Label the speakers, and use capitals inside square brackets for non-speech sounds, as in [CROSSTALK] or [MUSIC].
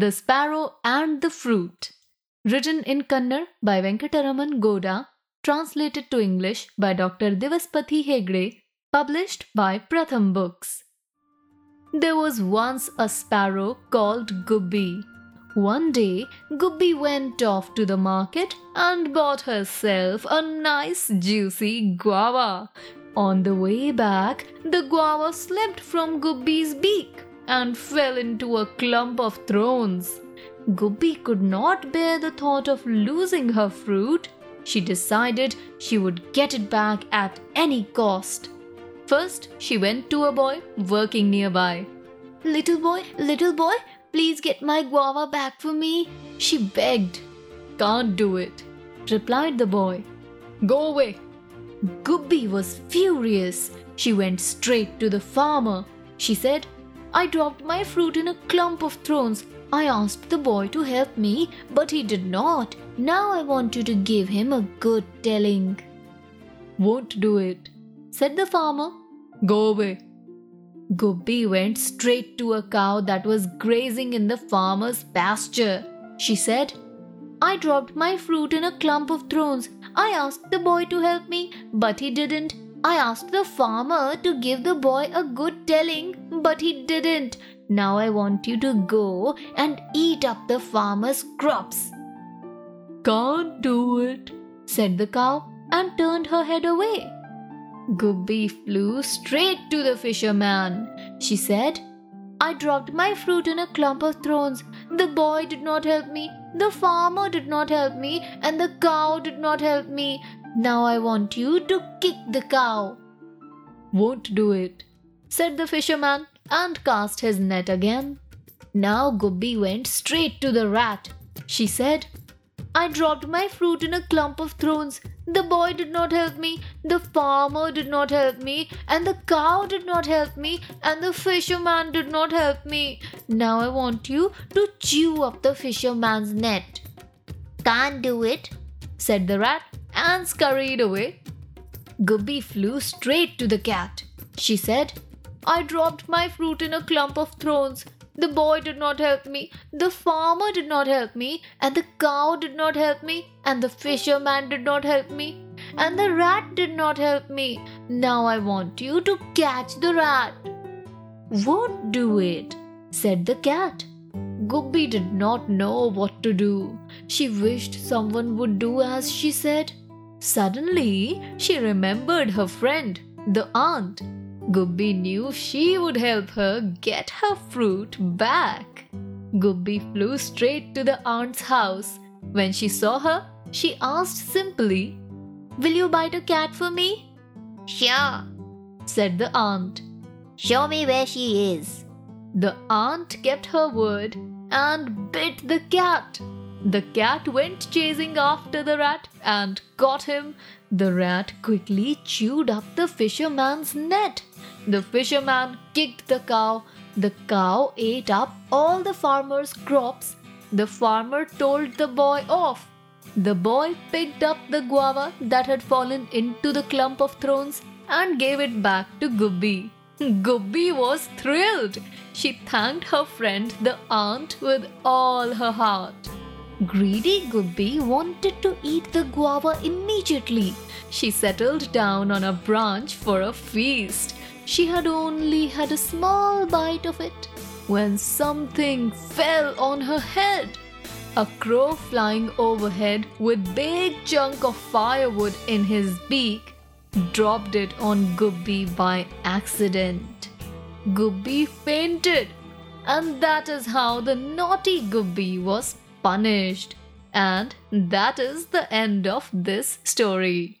Speaker 1: The Sparrow and the Fruit. Written in Kannada by Venkataraman Goda, translated to English by Dr. Divaspathy Hegde, published by Pratham Books. There was once a sparrow called Gubbi. One day, Gubbi went off to the market and bought herself a nice juicy guava. On the way back, the guava slipped from Gubbi's beak and fell into a clump of thorns. Gubbi could not bear the thought of losing her fruit. She decided she would get it back at any cost. First, she went to a boy working nearby. Little boy, little boy, please get my guava back for me, she begged. Can't do it, replied the boy. Go away. Gubbi was furious. She went straight to the farmer. She said, I dropped my fruit in a clump of thorns. I asked the boy to help me, but he did not. Now I want you to give him a good telling. Won't do it, said the farmer. Go away. Gubbi went straight to a cow that was grazing in the farmer's pasture. She said, I dropped my fruit in a clump of thorns. I asked the boy to help me, but he didn't. I asked the farmer to give the boy a good telling, but he didn't. Now I want you to go and eat up the farmer's crops. Can't do it, said the cow and turned her head away. Gubbi flew straight to the fisherman. She said, I dropped my fruit in a clump of thorns. The boy did not help me, the farmer did not help me, and the cow did not help me. Now I want you to kick the cow. Won't do it, said the fisherman and cast his net again. Now Gubbi went straight to the rat. She said, I dropped my fruit in a clump of thorns. The boy did not help me, the farmer did not help me, and the cow did not help me, and the fisherman did not help me. Now I want you to chew up the fisherman's net. Can't do it, said the rat and scurried away. Gubbi flew straight to the cat. She said, I dropped my fruit in a clump of thorns. The boy did not help me, the farmer did not help me, and the cow did not help me, and the fisherman did not help me, and the rat did not help me. Now I want you to catch the rat. Won't do it, said the cat. Gubbi did not know what to do. She wished someone would do as she said. Suddenly, she remembered her friend, the ant. Gubbi knew she would help her get her fruit back. Gubbi flew straight to the ant's house. When she saw her, she asked simply, Will you bite a cat for me?
Speaker 2: Sure,
Speaker 1: said the ant.
Speaker 2: Show me where she is.
Speaker 1: The aunt kept her word and bit the cat. The cat went chasing after the rat and caught him. The rat quickly chewed up the fisherman's net. The fisherman kicked the cow. The cow ate up all the farmer's crops. The farmer told the boy off. The boy picked up the guava that had fallen into the clump of thorns and gave it back to Gubbi. [LAUGHS] Gubbi was thrilled. She thanked her friend, the ant, with all her heart. Greedy Gubbi wanted to eat the guava immediately. She settled down on a branch for a feast. She had only had a small bite of it when something fell on her head. A crow flying overhead with a big chunk of firewood in his beak dropped it on Gubbi by accident. Gubbi fainted and that is how the naughty Gubbi was punished. And that is the end of this story.